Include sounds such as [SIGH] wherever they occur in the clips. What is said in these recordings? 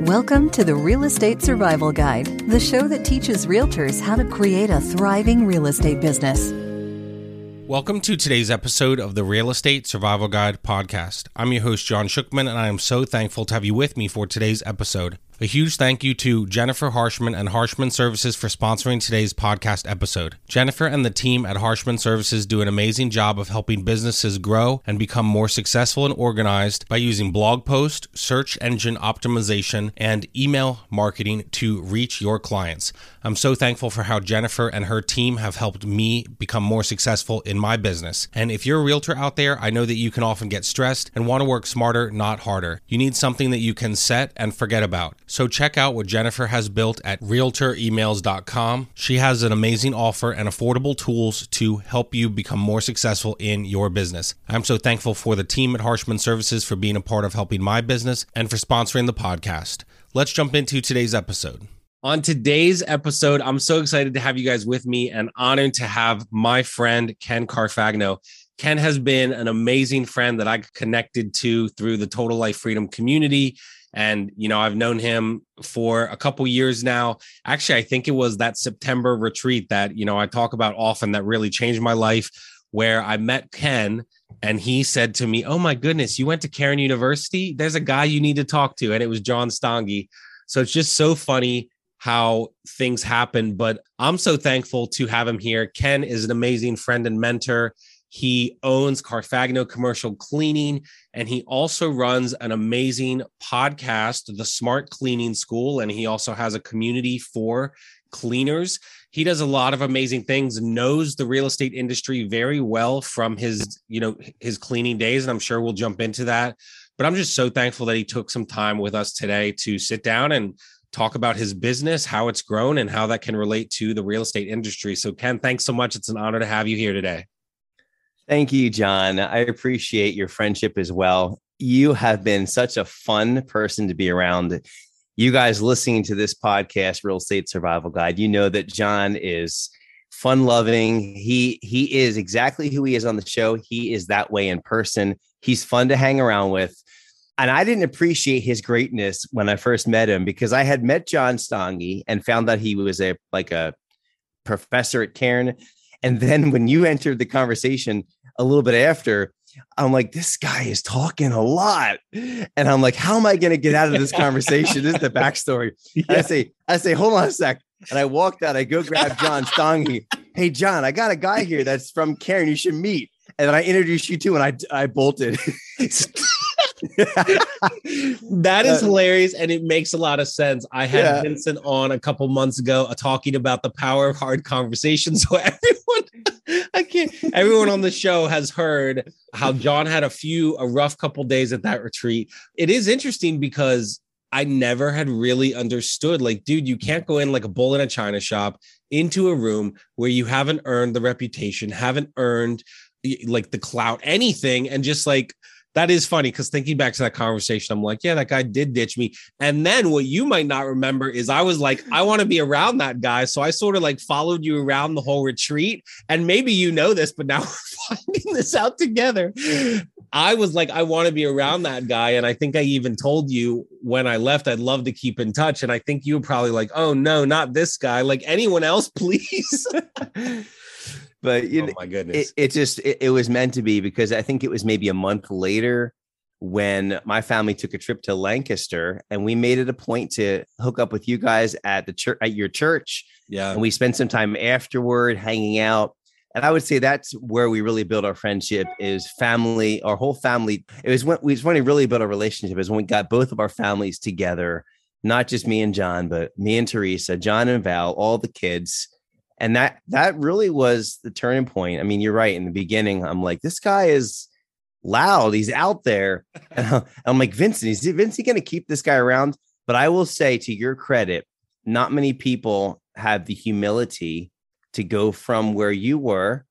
Welcome to the Real Estate Survival Guide, the show that teaches realtors how to create a thriving real estate business. Welcome to today's episode of the Real Estate Survival Guide podcast. I'm your host, John Shookman, and I am so thankful to have you with me for today's episode. A huge thank you to Jennifer Harshman and Harshman Services for sponsoring today's podcast episode. Jennifer and the team at Harshman Services do an amazing job of helping businesses grow and become more successful and organized by using blog post, search engine optimization, and email marketing to reach your clients. I'm so thankful for how Jennifer and her team have helped me become more successful in my business. And if you're a realtor out there, I know that you can often get stressed and want to work smarter, not harder. You need something that you can set and forget about. So check out what Jennifer has built at realtoremails.com. She has an amazing offer and affordable tools to help you become more successful in your business. I'm so thankful for the team at Harshman Services for being a part of helping my business and for sponsoring the podcast. Let's jump into today's episode. On today's episode, I'm so excited to have you guys with me and honored to have my friend Ken Carfagno. Ken has been an amazing friend that I connected to through the Total Life Freedom community and you know i've known him for a couple years now. Actually i think it was that september retreat that you know i talk about often that really changed my life where i met ken and he said to me oh my goodness you went to cairn university? There's a guy you need to talk to. And it was john stange. So it's just so funny how things happen but i'm so thankful to have him here. Ken is an amazing friend and mentor he owns Carfagno Commercial Cleaning, and he also runs an amazing podcast, The Smart Cleaning School. And he also has a community for cleaners. He does a lot of amazing things, knows the real estate industry very well from his, you know, his cleaning days. And I'm sure we'll jump into that. But I'm just so thankful that he took some time with us today to sit down and talk about his business, how it's grown, and how that can relate to the real estate industry. So, Ken, thanks so much. It's an honor to have you here today. Thank you, John. I appreciate your friendship as well. You have been such a fun person to be around. You guys listening to this podcast, Real Estate Survival Guide, you know that John is fun loving. He he is exactly who he is on the show. He is that way in person. He's fun to hang around with. And I didn't appreciate his greatness when I first met him because I had met John Stange and found that he was a like a professor at Cairn. And then when you entered the conversation, a little bit after, I'm like, this guy is talking a lot. And I'm like, how am I going to get out of this conversation? this is the [LAUGHS] backstory. Yeah. I say, I say, hold on a sec. And I walked out. I go grab John Stange. Hey, John, I got a guy here that's from Cairn. You should meet. And then I introduced you to, and I I bolted. [LAUGHS] [LAUGHS] that is hilarious and it makes a lot of sense. I had yeah. Vincent on a couple months ago uh, talking about the power of hard conversations. [LAUGHS] So everyone, [LAUGHS] I can't, everyone on the show has heard how John had a few, a rough couple days at that retreat. It is interesting because I never had really understood like, dude, you can't go in like a bull in a china shop into a room where you haven't earned the reputation, haven't earned like the clout, anything, and just like that is funny because thinking back to that conversation, I'm like, yeah, that guy did ditch me. And then what you might not remember is I was like, I want to be around that guy. So I sort of like followed you around the whole retreat. And maybe you know this, but now [LAUGHS] we're finding this out together. I was like, I want to be around that guy. And I think I even told you when I left, I'd love to keep in touch. And I think you were probably like, oh no, not this guy. Like anyone else, [LAUGHS] please. But you oh know, my goodness, it, it just it, it, was meant to be because I think it was maybe a month later when my family took a trip to Lancaster and we made it a point to hook up with you guys at the church at your church. Yeah, and we spent some time afterward hanging out. And I would say that's where we really built our friendship is family, our whole family. It was when we just when we really built a relationship is when we got both of our families together, not just me and John, but me and Teresa, John and Val, all the kids and that that really was the turning point. I mean, you're right. In the beginning, I'm like, this guy is loud. He's out there. [LAUGHS] And I'm like, Vincent, is Vincent going to keep this guy around? But I will say, to your credit, not many people have the humility to go from where you were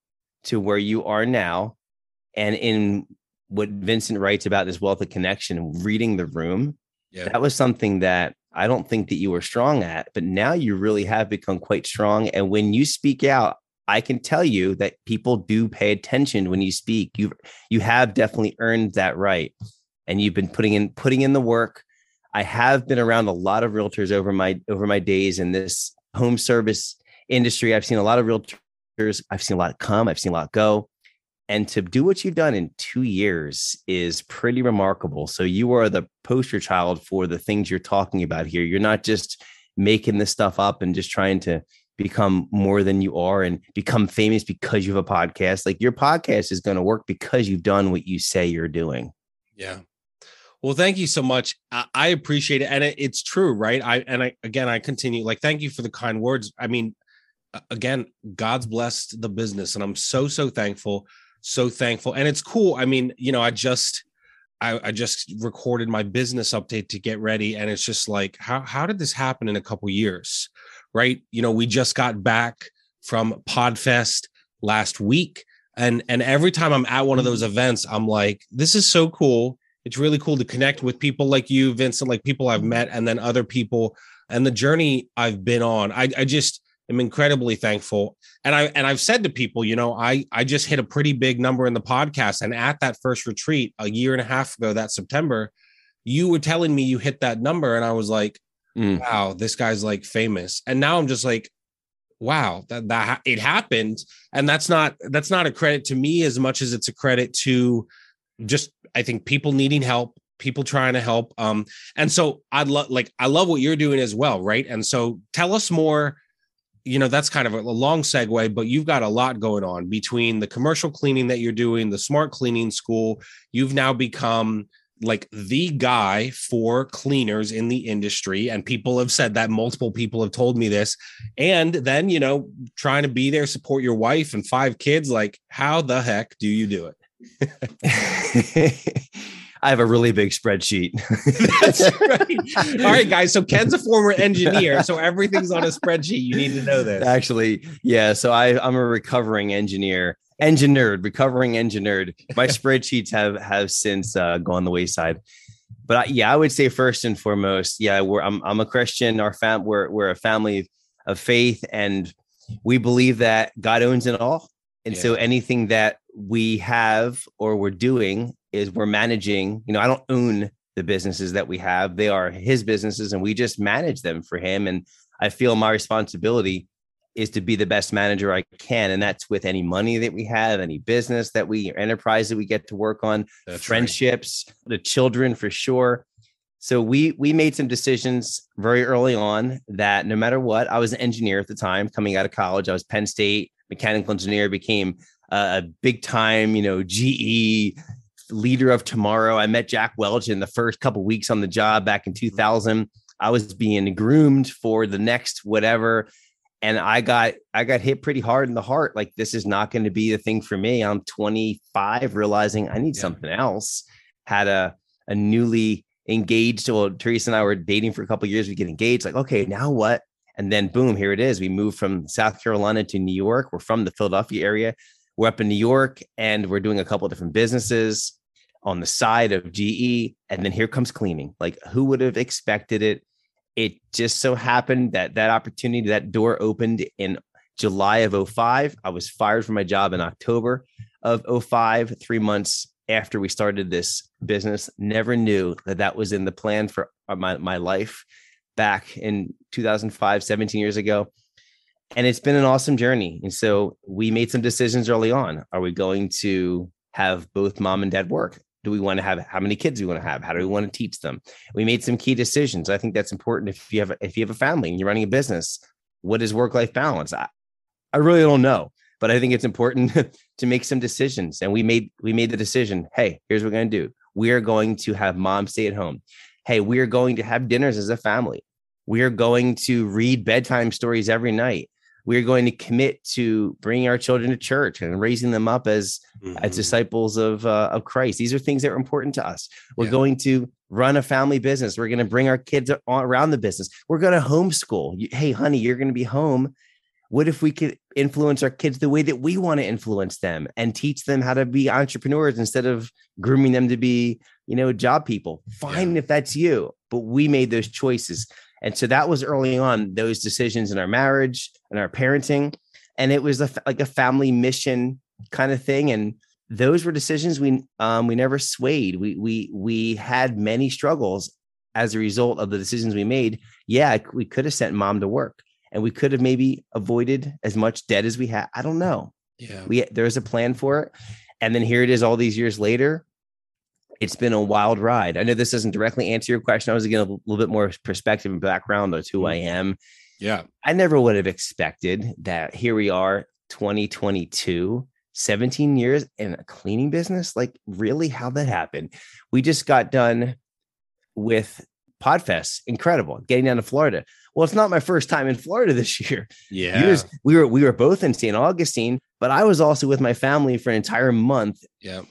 to where you are now. And in what Vincent writes about this wealth of connection, reading the room, yeah. that was something that I don't think that you were strong at, but now you really have become quite strong. And when you speak out, I can tell you that people do pay attention when you speak. You you have definitely earned that right, and you've been putting in putting in the work. I have been around a lot of realtors over my over my days in this home service industry. I've seen a lot of realtors. I've seen a lot come. I've seen a lot go. And to do what you've done in two years is pretty remarkable. So you are the poster child for the things you're talking about here. You're not just making this stuff up and just trying to become more than you are and become famous because you have a podcast. Like your podcast is going to work because you've done what you say you're doing. Yeah. Well, thank you so much. I, appreciate it, and it's true, right? I and I again, I continue like thank you for the kind words. I mean, again, God's blessed the business, and I'm so so thankful, so thankful, and it's cool. I mean, you know, I just. I, I just recorded my business update to get ready, and it's just like, how how did this happen in a couple years, right? You know, we just got back from Podfest last week, and and every time I'm at one of mm-hmm. those events, I'm like, this is so cool it's really cool to connect with people like you, Vincent, like people I've mm-hmm. met, and then other people, and the journey I've been on. I, I just am incredibly thankful. And I and I've said to people, you know, I I just hit a pretty big number in the podcast. And at that first retreat a year and a half ago, that September, you were telling me you hit that number, and I was like, mm. wow, this guy's like famous. And now I'm just like, wow that that it happened and that's not that's not a credit to me as much as it's a credit to just I think people needing help, people trying to help. Um, and so I'd love like I love what you're doing as well, right? And so tell us more. You know, that's kind of a long segue, but you've got a lot going on between the commercial cleaning that you're doing, the smart cleaning school. You've now become like the guy for cleaners in the industry and people have said that multiple people have told me this and then you know trying to be there support your wife and five kids like how the heck do you do it [LAUGHS] [LAUGHS] [LAUGHS] I have a really big spreadsheet. [LAUGHS] That's right. All right, guys. So Ken's a former [LAUGHS] engineer, so everything's on a spreadsheet. You need to know this. Actually, yeah. So I, I'm a recovering engineer, engineered, recovering engineered. My [LAUGHS] spreadsheets have have since uh, gone the wayside. But I, yeah, I would say first and foremost, yeah, we're I'm I'm a Christian. Our fam we're we're a family of faith, and we believe that God owns it all. And yeah. so anything that we have or we're doing is we're managing, you know, I don't own the businesses that we have. They are his businesses and we just manage them for him. And I feel my responsibility is to be the best manager I can. And that's with any money that we have, any business that we, enterprise that we get to work on, that's friendships, right. the children for sure. So we we made some decisions very early on that no matter what, I was an engineer at the time coming out of college. I was Penn State mechanical engineer, became a big time, you know, GE leader of tomorrow. I met Jack Welch in the first couple weeks on the job back in mm-hmm. 2000. I was being groomed for the next whatever and I got I got hit pretty hard in the heart like this is not going to be the thing for me. I'm 25 realizing I need yeah. something else. Had a a newly engaged well Teresa and I were dating for a couple years we get engaged like okay, now what? And then boom, here it is. We moved from South Carolina to New York. We're from the Philadelphia area. We're up in New York and we're doing a couple different businesses on the side of GE. And then here comes cleaning. Like, who would have expected it? It just so happened that that opportunity, that door opened in July of 05. I was fired from my job in October of 05, three months after we started this business. Never knew that that was in the plan for uh, my, my life back in 2005, 17 years ago and it's been an awesome journey. And so we made some decisions early on. Are we going to have both mom and dad work? Do we want to have how many kids do we want to have? How do we want to teach them? We made some key decisions. I think that's important if you have if you have a family and you're running a business. What is work life balance? I, I really don't know, but I think it's important [LAUGHS] to make some decisions. And we made we made the decision. Hey, here's what we're going to do. We are going to have mom stay at home. Hey, we are going to have dinners as a family. We are going to read bedtime stories every night we're going to commit to bringing our children to church and raising them up as mm-hmm. as disciples of uh, of Christ. These are things that are important to us. We're yeah. going to run a family business. We're going to bring our kids around the business. We're going to homeschool. Hey, honey, you're going to be home. What if we could influence our kids the way that we want to influence them and teach them how to be entrepreneurs instead of grooming them to be, you know, job people? Fine yeah. if that's you, but we made those choices. And so that was early on those decisions in our marriage and our parenting. And it was a, like a family mission kind of thing. And those were decisions we um, we never swayed. We we we had many struggles as a result of the decisions we made, yeah, we could have sent mom to work and we could have maybe avoided as much debt as we had. I don't know. Yeah. We there's a plan for it. And then here it is all these years later. It's been a wild ride. I know this doesn't directly answer your question. I was getting a little bit more perspective and background on who I Mm-hmm. am. Yeah. I never would have expected that here we are, 2022, 17 years in a cleaning business. Like, really, how that happened? We just got done with Podfest. Incredible. Getting down to Florida. Well, it's not my first time in Florida this year. Yeah. Years- we were we were both in St. Augustine, but I was also with my family for an entire month yeah.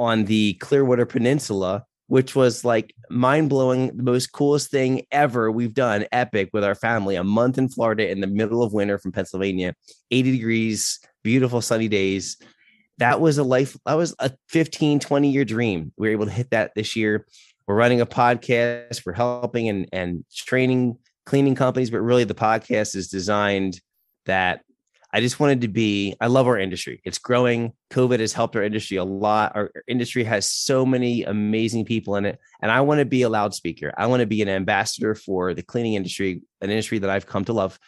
On the Clearwater Peninsula, which was like mind blowing, the most coolest thing ever we've done. Epic with our family, a month in Florida in the middle of winter from Pennsylvania, 80 degrees, beautiful sunny days. That was a life, that was a 15, 20 year dream. We were able to hit that this year. We're running a podcast, we're helping and, and training cleaning companies, but really the podcast is designed that I just wanted to be, I love our industry. It's growing. COVID has helped our industry a lot. Our industry has so many amazing people in it. And I want to be a loudspeaker. I want to be an ambassador for the cleaning industry, an industry that I've come to love.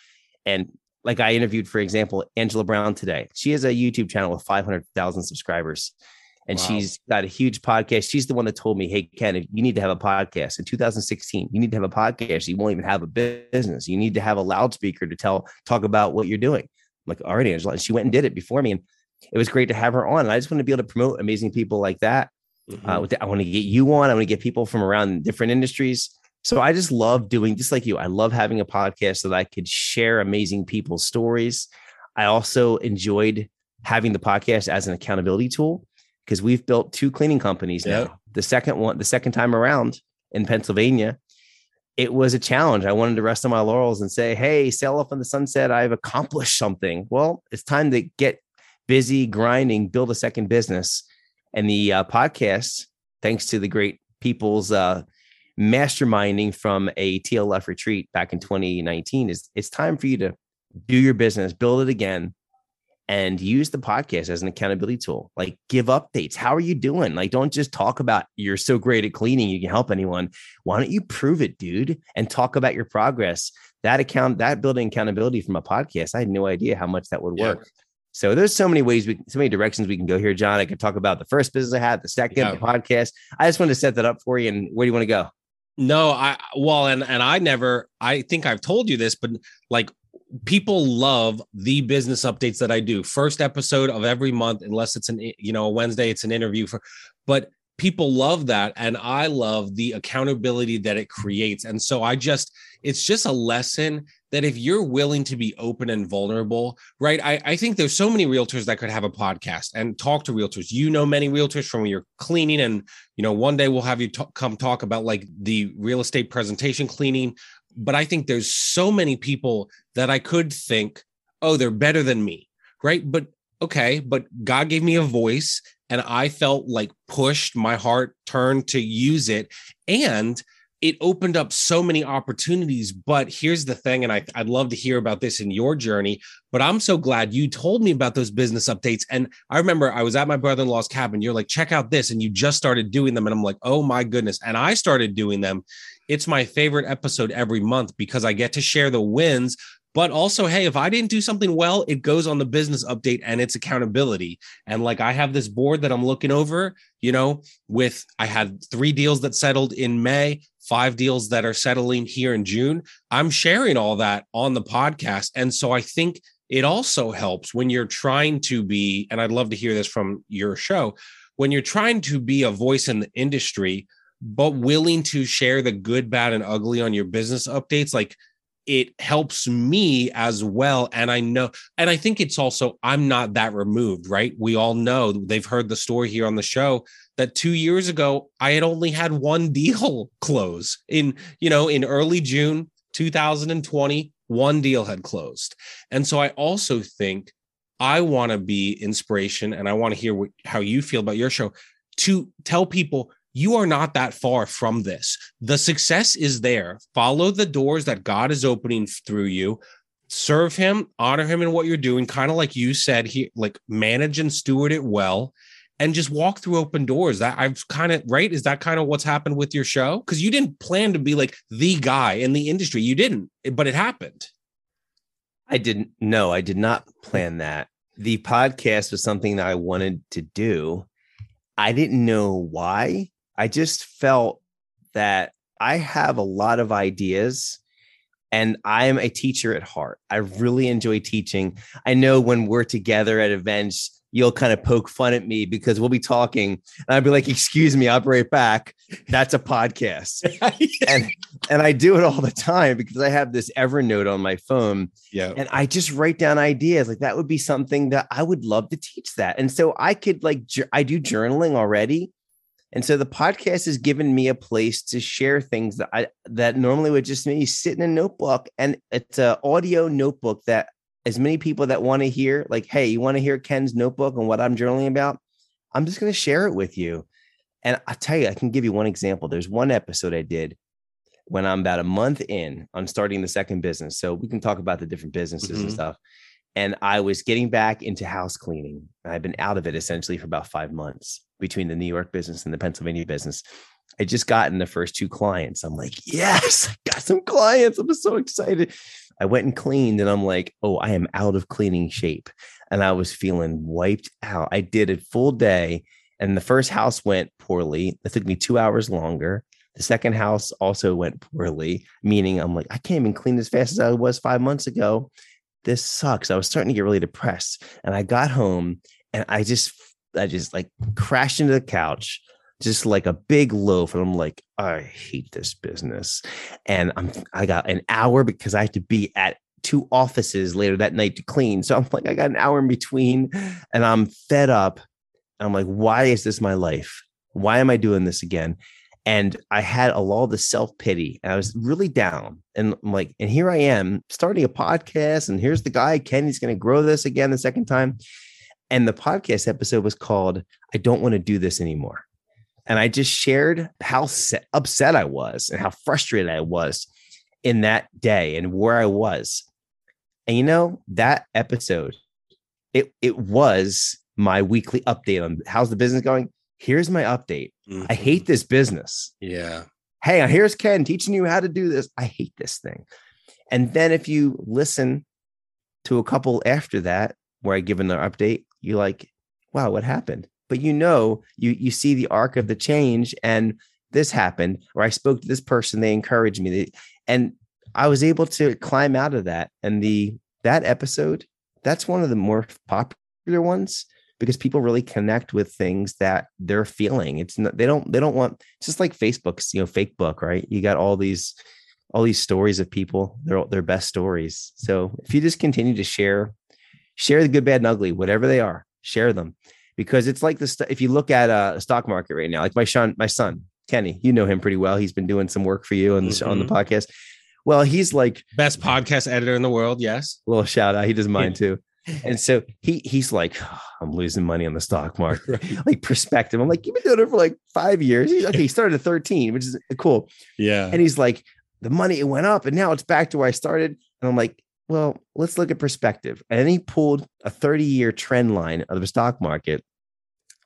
And like I interviewed, for example, Angela Brown today. She has a YouTube channel with 500,000 subscribers. And Wow. she's got a huge podcast. She's the one that told me, Hey, Ken, you need to have a podcast in 2016. You need to have a podcast. You won't even have a business. You need to have a loudspeaker to tell, talk about what you're doing. Like, all right, Angela. And she went and did it before me. And it was great to have her on. And I just want to be able to promote amazing people like that. Uh, with that, I want to get you on. I want to get people from around different industries. So I just love doing, just like you, I love having a podcast so that I could share amazing people's stories. I also enjoyed having the podcast as an accountability tool because we've built two cleaning companies now. The second one, the second time around in Pennsylvania, it was a challenge. I wanted to rest on my laurels and say, hey, sail off in the sunset. I've accomplished something. Well, it's time to get busy, grinding, build a second business. And the uh, podcast, thanks to the great people's uh, masterminding from a TLF retreat back in 2019, is it's time for you to do your business, build it again, and use the podcast as an accountability tool. Like give updates. How are you doing? Like don't just talk about you're so great at cleaning, you can help anyone. Why don't you prove it, dude, and talk about your progress? That account, that building accountability from a podcast, I had no idea how much that would Yeah. work. So there's so many ways we, so many directions we can go here, John. I could talk about the first business I had, the second, Yeah. the podcast. I just wanted to set that up for you. And where do you want to go? No, I well, and and I never. I think I've told you this, but like people love the business updates that I do. First episode of every month, unless it's an you know a Wednesday, it's an interview for. But people love that, and I love the accountability that it creates. And so I just, it's just a lesson that if you're willing to be open and vulnerable, right? I, I think there's so many realtors that could have a podcast and talk to realtors. You know, many realtors from your cleaning, and you know, one day we'll have you t- come talk about like the real estate presentation cleaning. But I think there's so many people that I could think, oh, they're better than me, right? But okay, but God gave me a voice and I felt like pushed, my heart turned to use it. And it opened up so many opportunities. But here's the thing, and I, I'd love to hear about this in your journey. But I'm so glad you told me about those business updates. And I remember I was at my brother in law's cabin. You're like, check out this. And you just started doing them. And I'm like, oh my goodness. And I started doing them. It's my favorite episode every month because I get to share the wins. But also, hey, if I didn't do something well, it goes on the business update and it's accountability. And like I have this board that I'm looking over, you know, with I had three deals that settled in May, five deals that are settling here in June. I'm sharing all that on the podcast. And so I think it also helps when you're trying to be, and I'd love to hear this from your show, when you're trying to be a voice in the industry, but willing to share the good, bad, and ugly on your business updates, like it helps me as well. And I know, and I think it's also, I'm not that removed, right? We all know they've heard the story here on the show that two years ago, I had only had one [LAUGHS] deal close in, you know, in early June 2020, one deal had closed. And so I also think I want to be inspiration and I want to hear what, how you feel about your show to tell people you are not that far from this. The success is there. Follow the doors that God is opening through you. Serve him, honor him in what you're doing, kind of like you said, he like manage and steward it well. and just walk through open doors. That I've kind of right. Is that kind of what's happened with your show? Because you didn't plan to be like the guy in the industry. You didn't, but it happened. I didn't. No, I did not plan that. The podcast was something that I wanted to do. I didn't know why. I just felt that I have a lot of ideas and I am a teacher at heart. I really enjoy teaching. I know when we're together at events, you'll kind of poke fun at me because we'll be talking and I'll be like, excuse me, I'll be right back. That's a podcast. [LAUGHS] and and I do it all the time because I have this Evernote on my phone. Yeah. And I just write down ideas. Like that would be something that I would love to teach that. And so I could like I do journaling already. And so the podcast has given me a place to share things that I that normally would just me sit in a notebook. And it's an audio notebook that as many people that want to hear, like, hey, you want to hear Ken's notebook and what I'm journaling about? I'm just going to share it with you. And I tell you, I can give you one example. There's one episode I did when I'm about a month in on starting the second business. So we can talk about the different businesses mm-hmm. and stuff. And I was getting back into house cleaning. I've been out of it essentially for about five months between the New York business and the Pennsylvania business. I just gotten the first two clients. I'm like, yes, I got some clients. I'm so excited. I went and cleaned and I'm like, oh, I am out of cleaning shape. And I was feeling wiped out. I did a full day and the first house went poorly. It took me two hours longer. The second house also went poorly, meaning I'm like, I can't even clean as fast as I was five months ago. This sucks. I was starting to get really depressed. And I got home and I just, I just like crashed into the couch just like a big loaf. And I'm like, I hate this business. And I'm I got an hour because I have to be at two offices later that night to clean. So I'm like, I got an hour in between and I'm fed up. I'm like, why is this my life? Why am I doing this again? And I had a lot of the self pity. I was really down. And I'm like, and here I am starting a podcast. And here's the guy, Kenny's going to grow this again the second time. And the podcast episode was called, I Don't Want to Do This Anymore. And I just shared how set, upset I was and how frustrated I was in that day and where I was. And you know, that episode, it it was my weekly update on how's the business going. Here's my update. Mm-hmm. I hate this business. Yeah. Hey, here's Ken teaching you how to do this. I hate this thing. And then if you listen to a couple after that, where I give another update, you're like, wow, what happened? but you know you you see the arc of the change and this happened or i spoke to this person they encouraged me and i was able to climb out of that. And the that episode that's one of the more popular ones because people really connect with things that they're feeling. It's not they don't they don't want it's just like facebook's you know fake book right? You got all these all these stories of people their their best stories. So if you just continue to share share the good bad and ugly whatever they are share them because it's like this. If you look at uh, a stock market right now, like my son, my son Kenny, you know him pretty well. He's been doing some work for you on the mm-hmm. on the podcast. Well, he's like best podcast editor in the world. Yes, a little shout out. He does mine too. [LAUGHS] And so he he's like, oh, I'm losing money on the stock market. [LAUGHS] Right. Like perspective. I'm like, you've been doing it for like five years. He's okay. He [LAUGHS] started at 13, which is cool. Yeah. And he's like, the money it went up, and now it's back to where I started. And I'm like, well, let's look at perspective. And he pulled a 30 year trend line of the stock market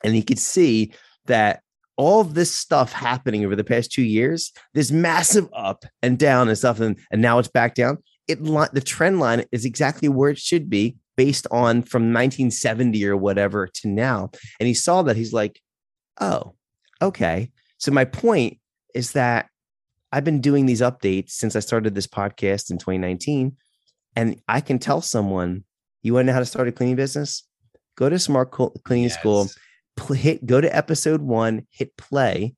and he could see that all of this stuff happening over the past two years, this massive up and down and stuff, and, and now it's back down. It the trend line is exactly where it should be based on from 1970 or whatever to now. And he saw that he's like, oh, okay. So my point is that I've been doing these updates since I started this podcast in 2019. And I can tell someone, you want to know how to start a cleaning business? Go to Smart Cleaning yes. School hit go to episode one, hit play,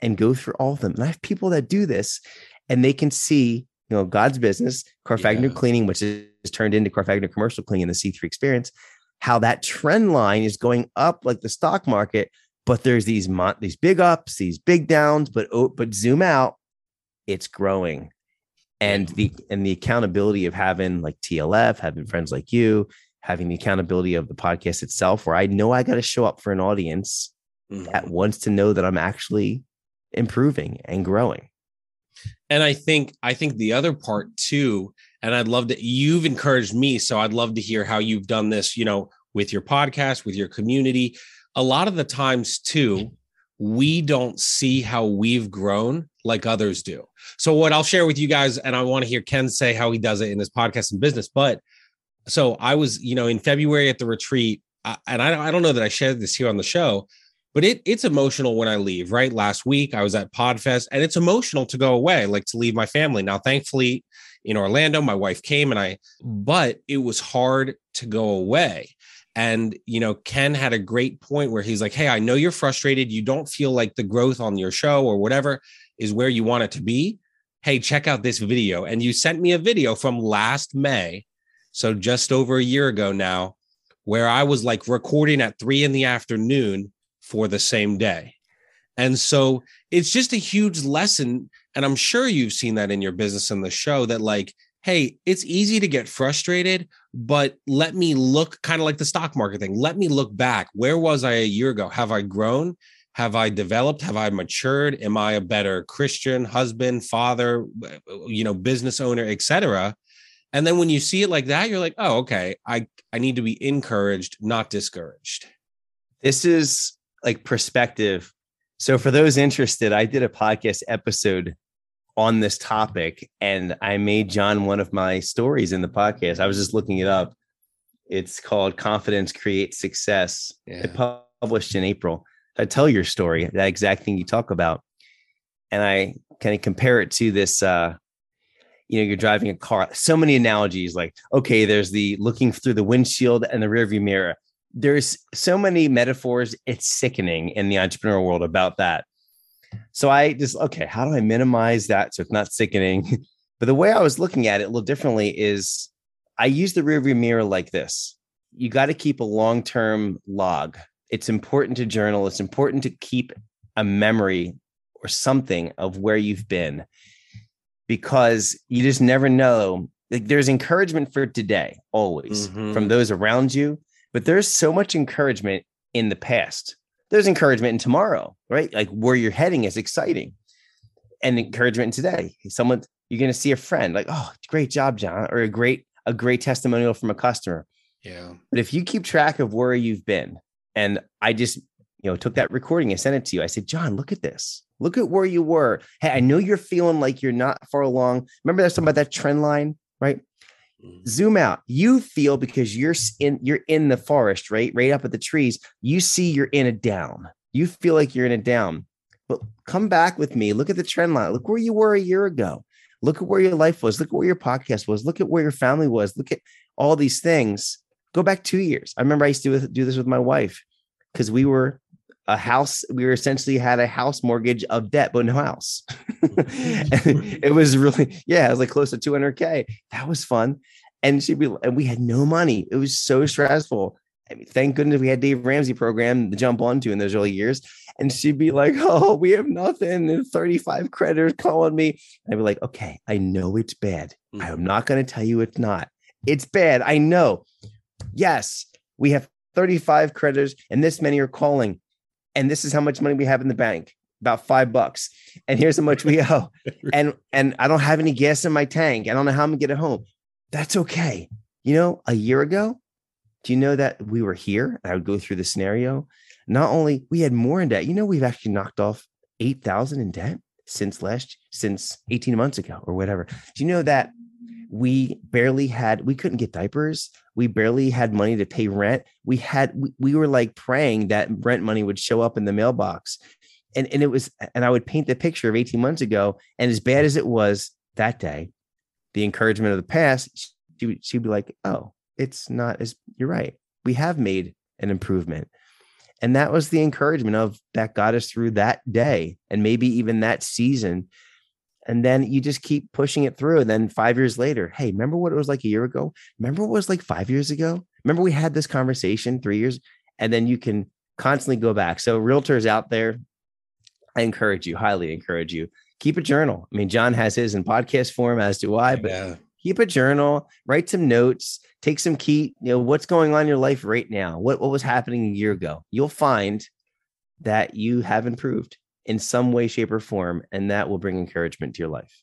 and go through all of them. And I have people that do this, and they can see, you know, God's business, Carfagno yeah. cleaning, which is turned into Carfagno commercial cleaning, the C3 experience, how that trend line is going up like the stock market, but there's these these big ups, these big downs, but oh, but zoom out, it's growing. And the and the accountability of having like TLF, having friends like you, having the accountability of the podcast itself, where I know I got to show up for an audience mm-hmm. that wants to know that I'm actually improving and growing. And I think I think the other part too, and I'd love to you've encouraged me, so I'd love to hear how you've done this, you know, with your podcast, with your community. a lot of the times too, we don't see how we've grown like others do. So what I'll share with you guys, and I want to hear Ken say how he does it in his podcast and business. But so I was, you know, in February at the retreat, and I, don't know that I shared this here on the show, but it it's emotional when I leave. Right, last week I was at Podfest, and it's emotional to go away, like to leave my family. Now, thankfully, in Orlando, my wife came, and I, but it was hard to go away. And, you know, Ken had a great point where he's like, Hey, I know you're frustrated. You don't feel like the growth on your show or whatever is where you want it to be. Hey, check out this video. And you sent me a video from last May. So just over a year ago now, where I was like recording at three in the afternoon for the same day. And so it's just a huge lesson. And I'm sure you've seen that in your business and the show that, like, hey, it's easy to get frustrated, but let me look kind of like the stock market thing. Let me look back. Where was I a year ago? Have I grown? Have I developed? Have I matured? Am I a better Christian, husband, father, you know, business owner, etc.? And then when you see it like that, you're like, oh, okay, I I need to be encouraged, not discouraged. This is like perspective. So for those interested, I did a podcast episode on this topic and I made John one of my stories in the podcast. I was just looking it up. It's called Confidence Creates Success. Yeah. It published in April. I tell your story, that exact thing you talk about. And I kind of compare it to this uh you know, you're driving a car. So many analogies like, okay, there's the looking through the windshield and the rearview mirror. There's so many metaphors. It's sickening in the entrepreneurial world about that. So I just, okay, how do I minimize that so it's not sickening? [LAUGHS] but the way I was looking at it a little differently is I use the rearview mirror like this. You got to keep a long term log. It's important to journal, it's important to keep a memory or something of where you've been because you just never know. Like there's encouragement for today always mm-hmm. from those around you, but there's so much encouragement in the past there's encouragement in tomorrow, right? Like where you're heading is exciting. And encouragement today. Someone you're going to see a friend like, "Oh, great job, John," or a great a great testimonial from a customer. Yeah. But if you keep track of where you've been, and I just, you know, took that recording and sent it to you. I said, "John, look at this. Look at where you were. Hey, I know you're feeling like you're not far along. Remember that something about that trend line, right? Mm-hmm. zoom out. You feel because you're in you're in the forest right? Right up at the trees. You see you're in a down. You feel like you're in a down. But come back with me. Look at the trend line. Look where you were a year ago. Look at where your life was. Look at where your podcast was. Look at where your family was. Look at all these things. Go back two years. I remember i used to do this with my wife because we were a house we were essentially had a house mortgage of debt but no house [LAUGHS] it was really yeah it was like close to 200k that was fun and she'd be and we had no money it was so stressful I mean, thank goodness we had Dave Ramsey program to jump onto in those early years. And she'd be like, [LAUGHS] Oh, we have nothing. And 35 creditors calling me. I'd be like, Okay, I know it's bad. Mm-hmm. I'm not going to tell you it's not. It's bad. I know. Yes, we have 35 creditors and this many are calling and this is how much money we have in the bank about five bucks. And here's how much we owe. [LAUGHS] And and i don't have any gas in my tank. I don't know how i'm gonna get it home. That's okay. You know a year ago do you know that we were here i would go through the scenario? Not only we had more in debt. You know we've actually knocked off 8000 in debt since last since 18 months ago or whatever. Do you know that we barely had we couldn't get diapers. We barely had money to pay rent. We had we, we were like praying that rent money would show up in the mailbox. And and it was and i would paint the picture of 18 months ago and as bad as it was that day the encouragement of the past she, she'd be like oh it's not as you're right. We have made an improvement. And that was the encouragement of that got us through that day and maybe even that season and then you just keep pushing it through. And then five years later, hey, remember what it was like a year ago? Remember what it was like five years ago? Remember we had this conversation three years, and then you can constantly go back. So, realtors out there, I encourage you, highly encourage you, keep a journal. I mean, John has his in podcast form, as do I, but yeah. keep a journal, write some notes, take some key, you know, what's going on in your life right now? What, what was happening a year ago? You'll find that you have improved in some way, shape, or form, and that will bring encouragement to your life.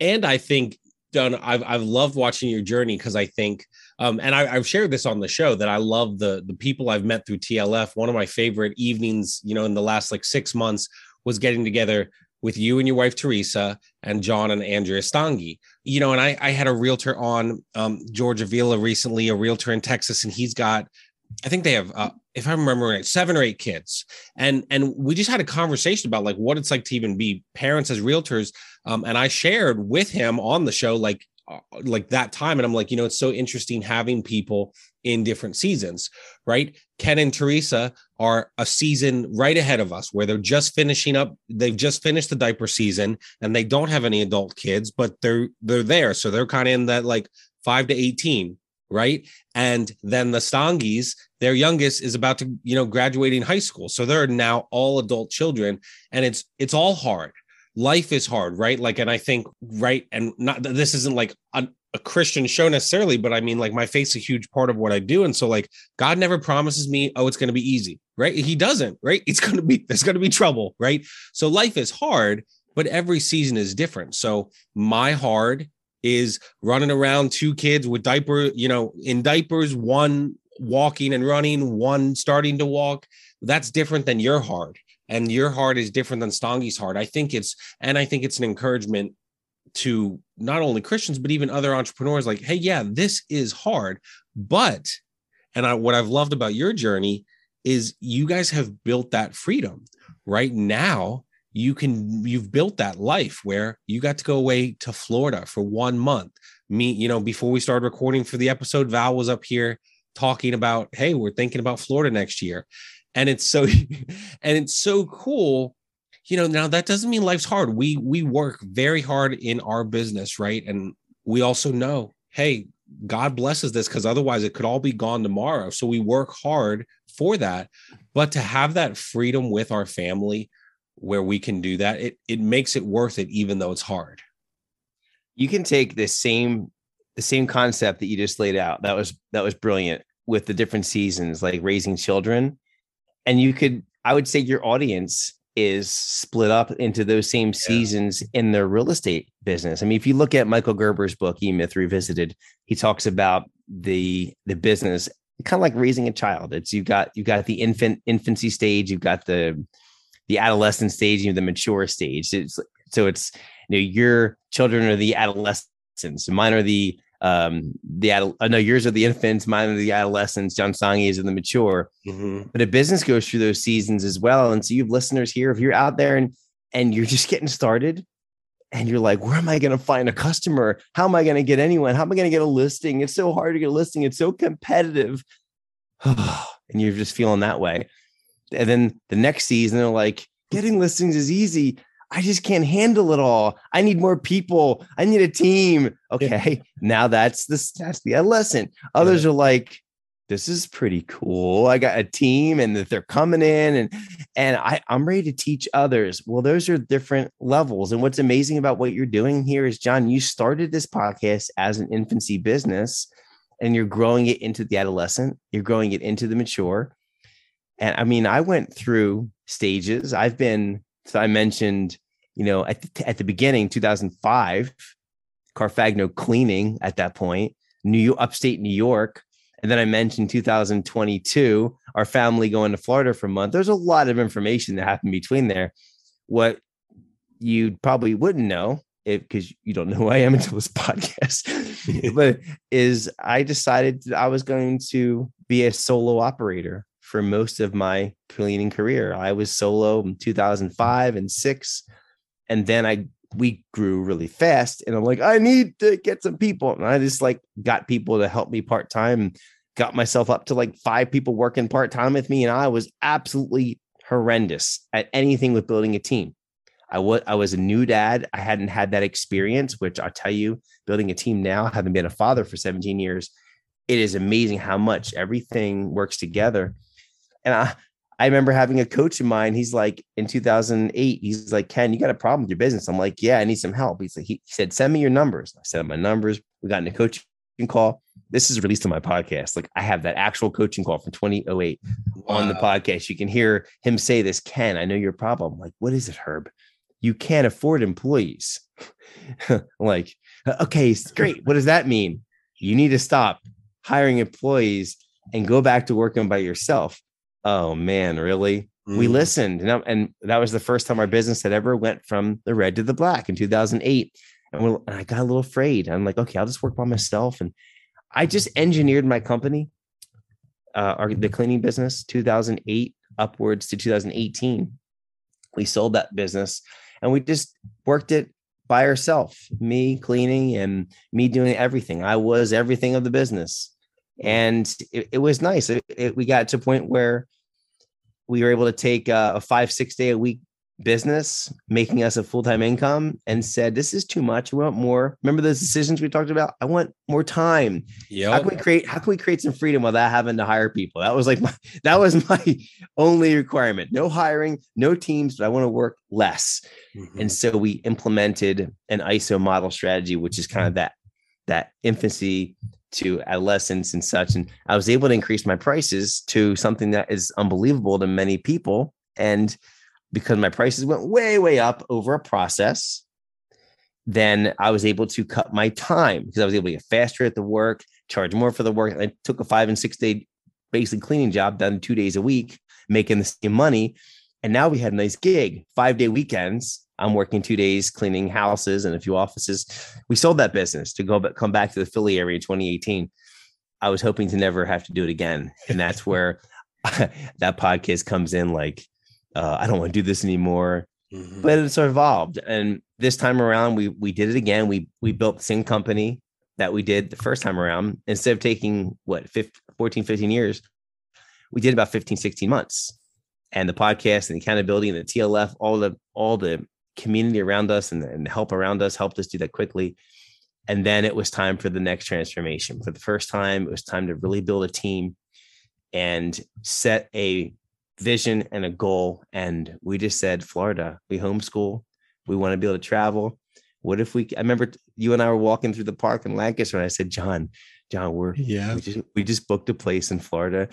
And I think done I've I've loved watching your journey because I think um and I, I've shared this on the show that I love the the people I've met through TLF. One of my favorite evenings, you know, in the last like six months was getting together with you and your wife Teresa and John and Andrea Stange. You know, and I I had a realtor on um George Avila recently, a realtor in Texas, and he's got I think they have, uh, if I remember right, seven or eight kids, and and we just had a conversation about like what it's like to even be parents as realtors. Um, and I shared with him on the show like uh, like that time, and I'm like, you know, it's so interesting having people in different seasons, right? Ken and Teresa are a season right ahead of us where they're just finishing up. They've just finished the diaper season, and they don't have any adult kids, but they're they're there, so they're kind of in that like five to eighteen right? And then the Stanges, their youngest is about to, you know, graduating high school. So they're now all adult children and it's it's all hard. Life is hard, right? Like and I think right and not this isn't like a, a Christian show necessarily, but I mean like my faith's a huge part of what I do and so like God never promises me oh it's going to be easy, right? He doesn't, right? It's going to be there's going to be trouble, right? So life is hard, but every season is different. So my hard is running around two kids with diaper, you know, in diapers, one walking and running, one starting to walk. That's different than your heart. And your heart is different than Stange's heart. I think it's, and I think it's an encouragement to not only Christians, but even other entrepreneurs like, hey, yeah, this is hard. But, and I, what I've loved about your journey is you guys have built that freedom right now you can you've built that life where you got to go away to Florida for one month. Me, you know, before we started recording for the episode, Val was up here talking about, hey, we're thinking about Florida next year. And it's so [LAUGHS] and it's so cool. You know, now that doesn't mean life's hard. We we work very hard in our business, right? And we also know, hey, God blesses this because otherwise it could all be gone tomorrow. So we work hard for that. But to have that freedom with our family, where we can do that, it it makes it worth it, even though it's hard. You can take the same the same concept that you just laid out. That was that was brilliant with the different seasons, like raising children, and you could I would say your audience is split up into those same seasons yeah. in their real estate business. I mean, if you look at Michael Gerber's book, E Myth Revisited, he talks about the the business kind of like raising a child. It's you've got you've got the infant infancy stage, you've got the the adolescent stage, you know, the mature stage. It's, so it's you know your children are the adolescents, mine are the um the adult, uh, no yours are the infants, mine are the adolescents. John Stange is in the mature. Mm-hmm. But a business goes through those seasons as well. And so you have listeners here. If you're out there and and you're just getting started, and you're like, where am I going to find a customer? How am I going to get anyone? How am I going to get a listing? It's so hard to get a listing. It's so competitive. [SIGHS] and you're just feeling that way. And then the next season, they're like, getting listings is easy. I just can't handle it all. I need more people. I need a team. Okay. Yeah. Now that's the that's the adolescent. Others yeah. are like, this is pretty cool. I got a team and that they're coming in and and I, I'm ready to teach others. Well, those are different levels. And what's amazing about what you're doing here is John, you started this podcast as an infancy business and you're growing it into the adolescent, you're growing it into the mature. And I mean, I went through stages. I've been, so I mentioned, you know, at the, at the beginning, 2005, Carfagno cleaning at that point, New upstate New York. And then I mentioned 2022, our family going to Florida for a month. There's a lot of information that happened between there. What you probably wouldn't know because you don't know who I am [LAUGHS] until this podcast, [LAUGHS] but is I decided I was going to be a solo operator for most of my cleaning career. I was solo in 2005 and six, and then I we grew really fast, and I'm like, I need to get some people, and I just like got people to help me part time, got myself up to like five people working part time with me, and I was absolutely horrendous at anything with building a team. I was I was a new dad. I hadn't had that experience, which I'll tell you, building a team now, having been a father for 17 years, it is amazing how much everything works together. And I, I remember having a coach of mine. He's like, in 2008, he's like, Ken, you got a problem with your business. I'm like, yeah, I need some help. He's like, he, said, send me your numbers. I set up my numbers. We got in a coaching call. This is released on my podcast. Like I have that actual coaching call from 2008 wow. on the podcast. You can hear him say this, Ken, I know your problem. I'm like, what is it, Herb? You can't afford employees. [LAUGHS] like, Okay, great. What does that mean? You need to stop hiring employees and go back to working by yourself. Oh man, really? Mm. We listened, and, and, that was the first time our business had ever went from the red to the black in 2008. And, and I got a little afraid. I'm like, okay, I'll just work by myself. And I just engineered my company, uh, our, the cleaning business, 2008 upwards to 2018. We sold that business, and we just worked it by ourselves. Me cleaning and me doing everything. I was everything of the business and it, it was nice. It, it, we got to a point where we were able to take uh, a five six day a week business, making us a full time income, and said, "This is too much. We want more." Remember those decisions we talked about? I want more time. Yeah. How can we create? How can we create some freedom without having to hire people? That was like my [LAUGHS] that was my only requirement. No hiring, no teams, but I want to work less. Mm-hmm. And so we implemented an ISO model strategy, which is kind of that that infancy to adolescents and such. And I was able to increase my prices to something that is unbelievable to many people. And because my prices went way, way up over a process, then I was able to cut my time because I was able to get faster at the work, charge more for the work. I took a five and six day basic cleaning job done two days a week, making the same money. And now we had a nice gig, five day weekends I'm working two days cleaning houses and a few offices. We sold that business to go back, come back to the Philly area in 2018. I was hoping to never have to do it again, and that's [LAUGHS] where [LAUGHS] that podcast comes in. Like, uh, I don't want to do this anymore, mm-hmm. but it's evolved. And this time around, we we did it again. We we built the same company that we did the first time around. Instead of taking what 15, 14, 15 years, we did about 15, 16 months. And the podcast and the accountability and the TLF, all the all the community around us and, and help around us helped us do that quickly. And then it was time for the next transformation. For the first time, it was time to really build a team and set a vision and a goal. And we just said, Florida, we homeschool. We want to be able to travel. What if we? I remember you and I were walking through the park in Lancaster, and I said, John, John, we're yeah, we just, we just booked a place in Florida,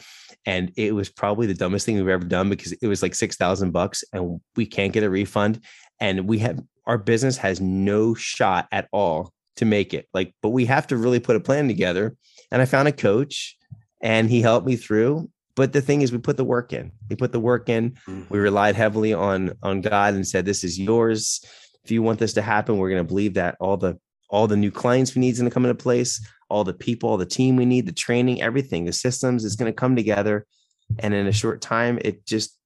and it was probably the dumbest thing we've ever done because it was like six thousand bucks, and we can't get a refund and we have our business has no shot at all to make it like but we have to really put a plan together and i found a coach and he helped me through but the thing is we put the work in we put the work in mm-hmm. we relied heavily on on god and said this is yours if you want this to happen we're going to believe that all the all the new clients we need is going to come into place all the people all the team we need the training everything the systems is going to come together and in a short time it just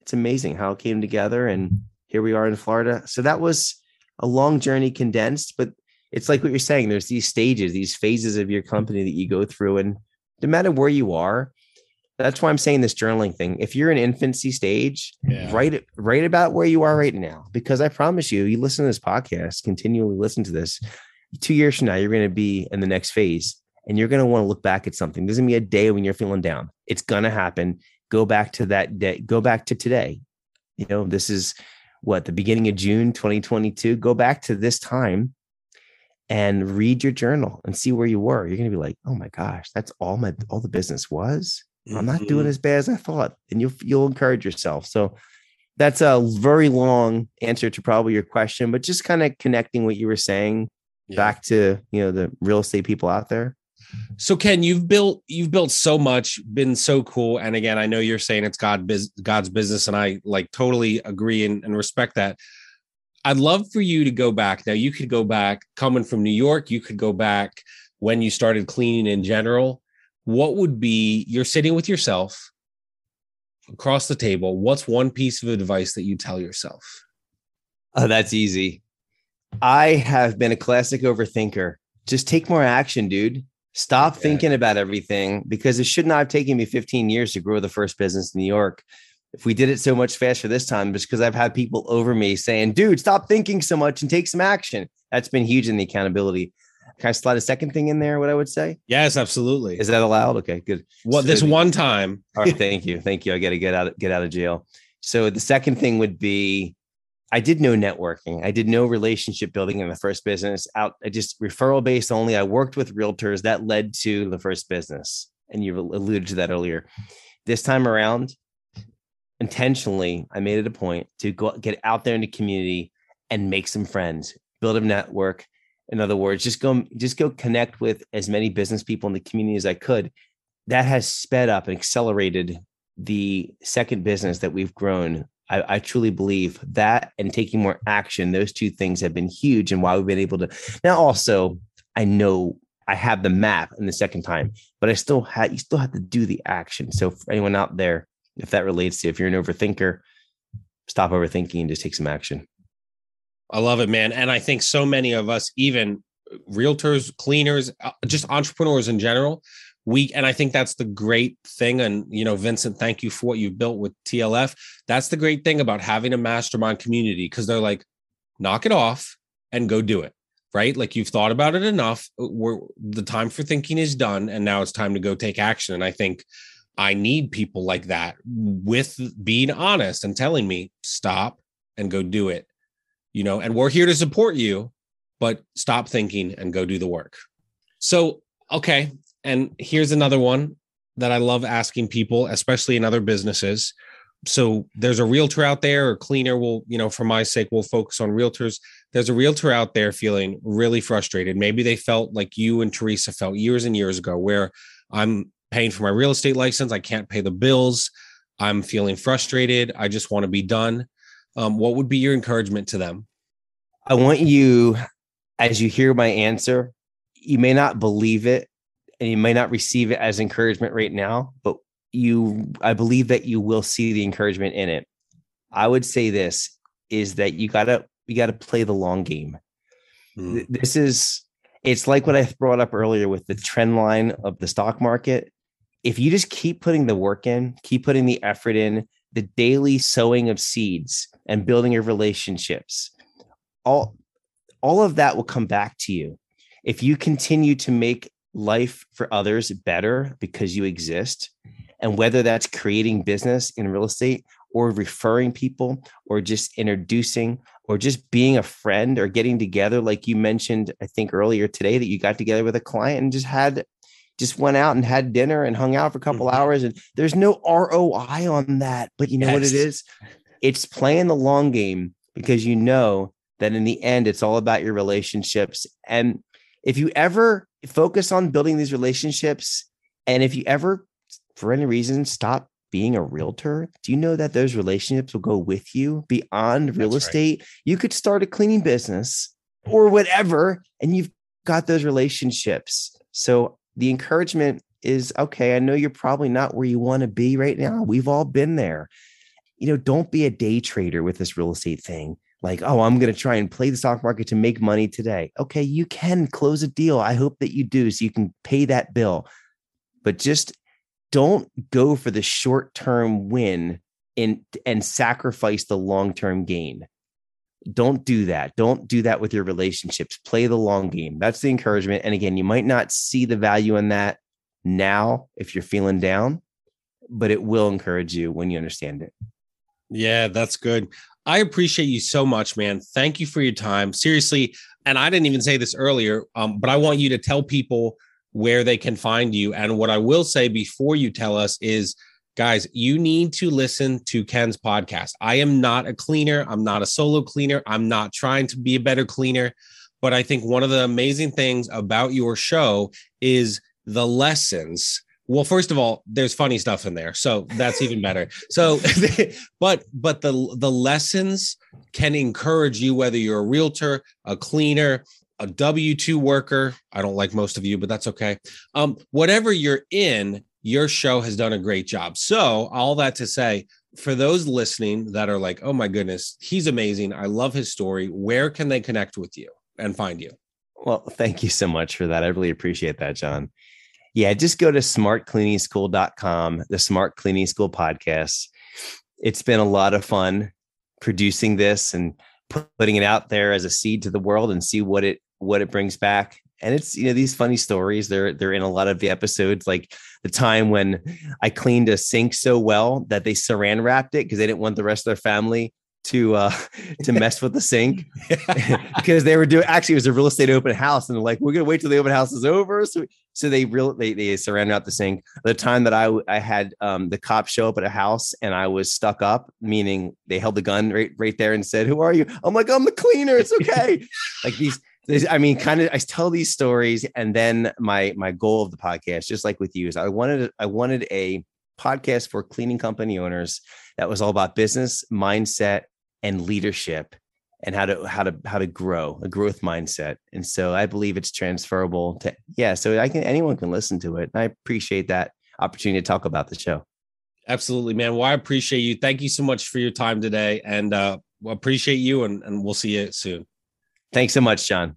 it's amazing how it came together and here we are in Florida. So that was a long journey condensed, but it's like what you're saying. There's these stages, these phases of your company that you go through. And no matter where you are, that's why I'm saying this journaling thing. If you're in infancy stage, yeah. write write about where you are right now. Because I promise you, you listen to this podcast, continually listen to this. Two years from now, you're going to be in the next phase and you're going to want to look back at something. There's going to be a day when you're feeling down. It's going to happen. Go back to that day. Go back to today. You know, this is what the beginning of June 2022, go back to this time and read your journal and see where you were. You're going to be like, "Oh my gosh, that's all my all the business was. I'm not doing mm-hmm. as bad as I thought." And you'll you'll encourage yourself. So that's a very long answer to probably your question, but just kind of connecting what you were saying yeah. back to, you know, the real estate people out there. So Ken, you've built you've built so much, been so cool. And again, I know you're saying it's God God's business, and I like totally agree and, and respect that. I'd love for you to go back. Now you could go back coming from New York, you could go back when you started cleaning in general. What would be you're sitting with yourself across the table? What's one piece of advice that you tell yourself? Oh, that's easy. I have been a classic overthinker. Just take more action, dude. Stop thinking about everything because it should not have taken me 15 years to grow the first business in New York. If we did it so much faster this time, it's because I've had people over me saying, dude, stop thinking so much and take some action. That's been huge in the accountability. Can I slide a second thing in there? What I would say? Yes, absolutely. Is that allowed? Okay, good. Well, so this one time. all right, thank you. Thank you. I got to get out, get out of jail. So the second thing would be I did no networking. I did no relationship building in the first business. Out, I just referral based only. I worked with realtors that led to the first business, and you alluded to that earlier. This time around, intentionally, I made it a point to go get out there in the community and make some friends, build a network, in other words, just go just go connect with as many business people in the community as I could. That has sped up and accelerated the second business that we've grown. I, I truly believe that and taking more action, those two things have been huge and why we've been able to. Now, also, I know I have the map in the second time, but I still had you still have to do the action. So for anyone out there, if that relates to if you're an overthinker, stop overthinking and just take some action. I love it, man. And I think so many of us, even realtors, cleaners, uh, just entrepreneurs in general, we and I think that's the great thing. And you know, Vincent, thank you for what you've built with TLF. That's the great thing about having a mastermind community because they're like, knock it off and go do it. Right. Like you've thought about it enough. Uh, We're the time for thinking is done. And now it's time to go take action. And I think I need people like that with being honest and telling me, stop and go do it you know, and we're here to support you, but stop thinking and go do the work. So, okay. And here's another one that I love asking people, especially in other businesses. So there's a realtor out there or cleaner will, you know, for my sake, we'll focus on realtors. There's a realtor out there feeling really frustrated. Maybe they felt like you and Teresa felt years and years ago, where I'm paying for my real estate license. I can't pay the bills. I'm feeling frustrated. I just want to be done um, what would be your encouragement to them? I want you, as you hear my answer, you may not believe it and you may not receive it as encouragement right now, but you, I believe that you will see the encouragement in it. I would say this is that you gotta, you gotta play the long game. Mm. This is, it's like what I brought up earlier with the trend line of the stock market. If you just keep putting the work in, keep putting the effort in, the daily sowing of seeds and building your relationships all all of that will come back to you if you continue to make life for others better because you exist and whether that's creating business in real estate or referring people or just introducing or just being a friend or getting together like you mentioned i think earlier today that you got together with a client and just had just went out and had dinner and hung out for a couple mm-hmm. hours and there's no ROI on that but you know yes. what it is it's playing the long game because you know that in the end it's all about your relationships and if you ever focus on building these relationships and if you ever for any reason stop being a realtor do you know that those relationships will go with you beyond real That's estate right. you could start a cleaning business or whatever and you've got those relationships so the encouragement is okay, I know you're probably not where you want to be right now. We've all been there. You know, don't be a day trader with this real estate thing. Like, oh, I'm going to try and play the stock market to make money today. Okay, you can close a deal. I hope that you do so you can pay that bill. But just don't go for the short term win and, and sacrifice the long term gain. Don't do that. Don't do that with your relationships. Play the long game. That's the encouragement. And again, you might not see the value in that now if you're feeling down, but it will encourage you when you understand it. Yeah, that's good. I appreciate you so much, man. Thank you for your time. Seriously, and I didn't even say this earlier, um, but I want you to tell people where they can find you. And what I will say before you tell us is guys, you need to listen to Ken's podcast. I am not a cleaner, I'm not a solo cleaner, I'm not trying to be a better cleaner. But I think one of the amazing things about your show is the lessons. Well, first of all, there's funny stuff in there, so that's even better. So, [LAUGHS] but but the the lessons can encourage you whether you're a realtor, a cleaner, a W two worker. I don't like most of you, but that's okay. Um, whatever you're in, your show has done a great job. So, all that to say, for those listening that are like, oh my goodness, he's amazing. I love his story. Where can they connect with you and find you? Well, thank you so much for that. I really appreciate that, John. Yeah, just go to smartcleaningschool.com, the Smart Cleaning School podcast. It's been a lot of fun producing this and putting it out there as a seed to the world and see what it what it brings back and it's you know these funny stories they're they're in a lot of the episodes like the time when i cleaned a sink so well that they saran wrapped it because they didn't want the rest of their family to uh to [LAUGHS] mess with the sink [LAUGHS] because they were doing actually it was a real estate open house and they're like we're gonna wait till the open house is over so so they real they, they surrounded out the sink. The time that i i had um the cops show up at a house and i was stuck up meaning they held the gun right right there and said who are you? I'm like i'm the cleaner. It's okay. [LAUGHS] Like these I mean, kind of, I tell these stories, and then my my goal of the podcast, just like with you, is I wanted I wanted a podcast for cleaning company owners that was all about business mindset and leadership and how to how to how to grow a growth mindset. And so i believe it's transferable to yeah so i can anyone can listen to it. I appreciate that opportunity to talk about the show. Absolutely man. Well i appreciate you. Thank you so much for your time today and uh appreciate you and, and we'll see you soon. Thanks so much john.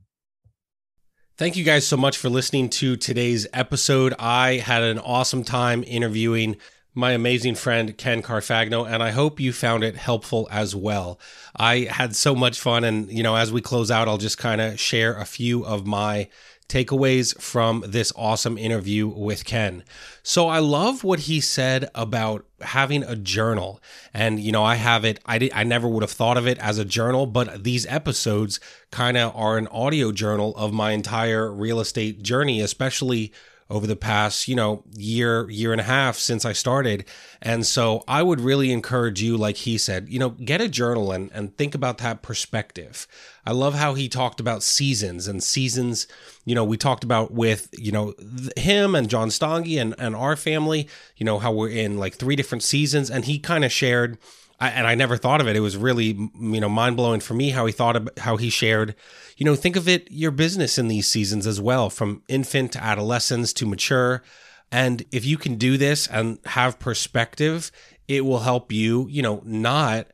Thank you guys so much for listening to today's episode. I had an awesome time interviewing my amazing friend Ken Carfagno, and I hope you found it helpful as well. I had so much fun, and you know, as we close out, I'll just kind of share a few of my takeaways from this awesome interview with Ken. So I love what he said about having a journal. And you know, I have it I did, I never would have thought of it as a journal, but these episodes kind of are an audio journal of my entire real estate journey, especially over the past, you know, year, year and a half since I started. And so I would really encourage you, like he said, you know, get a journal and, and think about that perspective. I love how he talked about seasons and seasons, you know, we talked about with, you know, him and John Stange and, and our family, you know, how we're in like three different seasons. And he kind of shared, I, and I never thought of it. It was really, you know, mind blowing for me how he thought of how he shared, you know, think of it your business in these seasons as well, from infant to adolescence to mature. And if you can do this and have perspective, it will help you, you know, not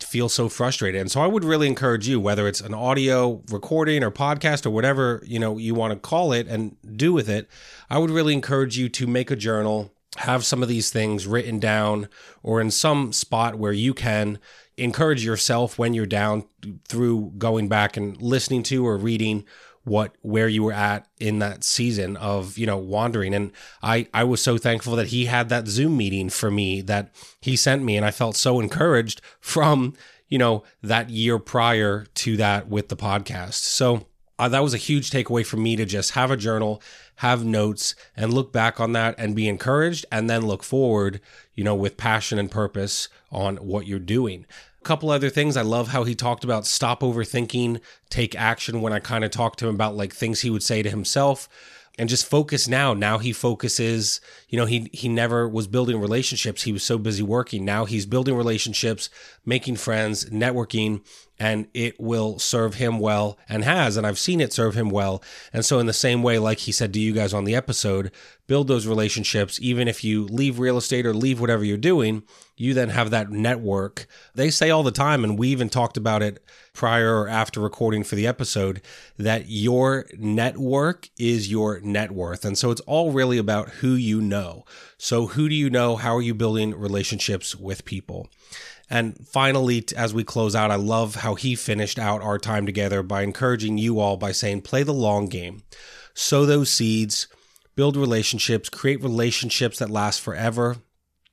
feel so frustrated. And so I would really encourage you, whether it's an audio recording or podcast or whatever, you know, you want to call it and do with it, I would really encourage you to make a journal have some of these things written down or in some spot where you can encourage yourself when you're down through going back and listening to or reading what where you were at in that season of you know wandering. And i i was so thankful that he had that zoom meeting for me that he sent me. And i felt so encouraged from you know that year prior to that with the podcast. So uh, that was a huge takeaway for me to just have a journal, have notes, and look back on that and be encouraged, and then look forward, you know, with passion and purpose on what you're doing. A couple other things. I love how he talked about stop overthinking, take action when I kind of talked to him about like things he would say to himself and just focus now. Now he focuses, you know, he he never was building relationships. He was so busy working. Now he's building relationships, making friends, networking, and it will serve him well and has and I've seen it serve him well. And so in the same way like he said to you guys on the episode, build those relationships even if you leave real estate or leave whatever you're doing, you then have that network. They say all the time and we even talked about it prior or after recording for the episode that your network is your net worth. And so it's all really about who you know. So, who do you know? How are you building relationships with people? And finally, as we close out, I love how he finished out our time together by encouraging you all by saying, play the long game, sow those seeds, build relationships, create relationships that last forever.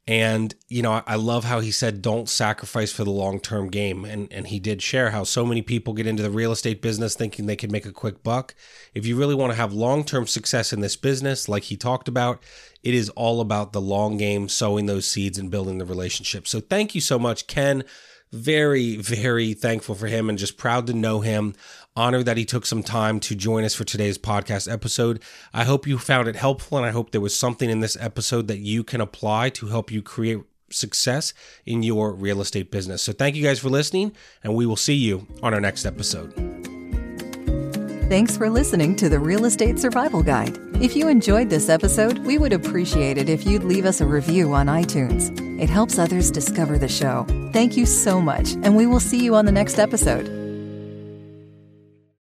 And, you know, I love how he said, don't sacrifice for the long term game. And, and he did share how so many people get into the real estate business thinking they can make a quick buck. If you really want to have long term success in this business, like he talked about, it is all about the long game, sowing those seeds and building the relationship. So thank you so much, Ken. Very, very thankful for him and just proud to know him honored that he took some time to join us for today's podcast episode. I hope you found it helpful and I hope there was something in this episode that you can apply to help you create success in your real estate business. So thank you guys for listening and we will see you on our next episode. Thanks for listening to the Real Estate Survival Guide. If you enjoyed this episode, we would appreciate it if you'd leave us a review on iTunes. It helps others discover the show. Thank you so much, and we will see you on the next episode.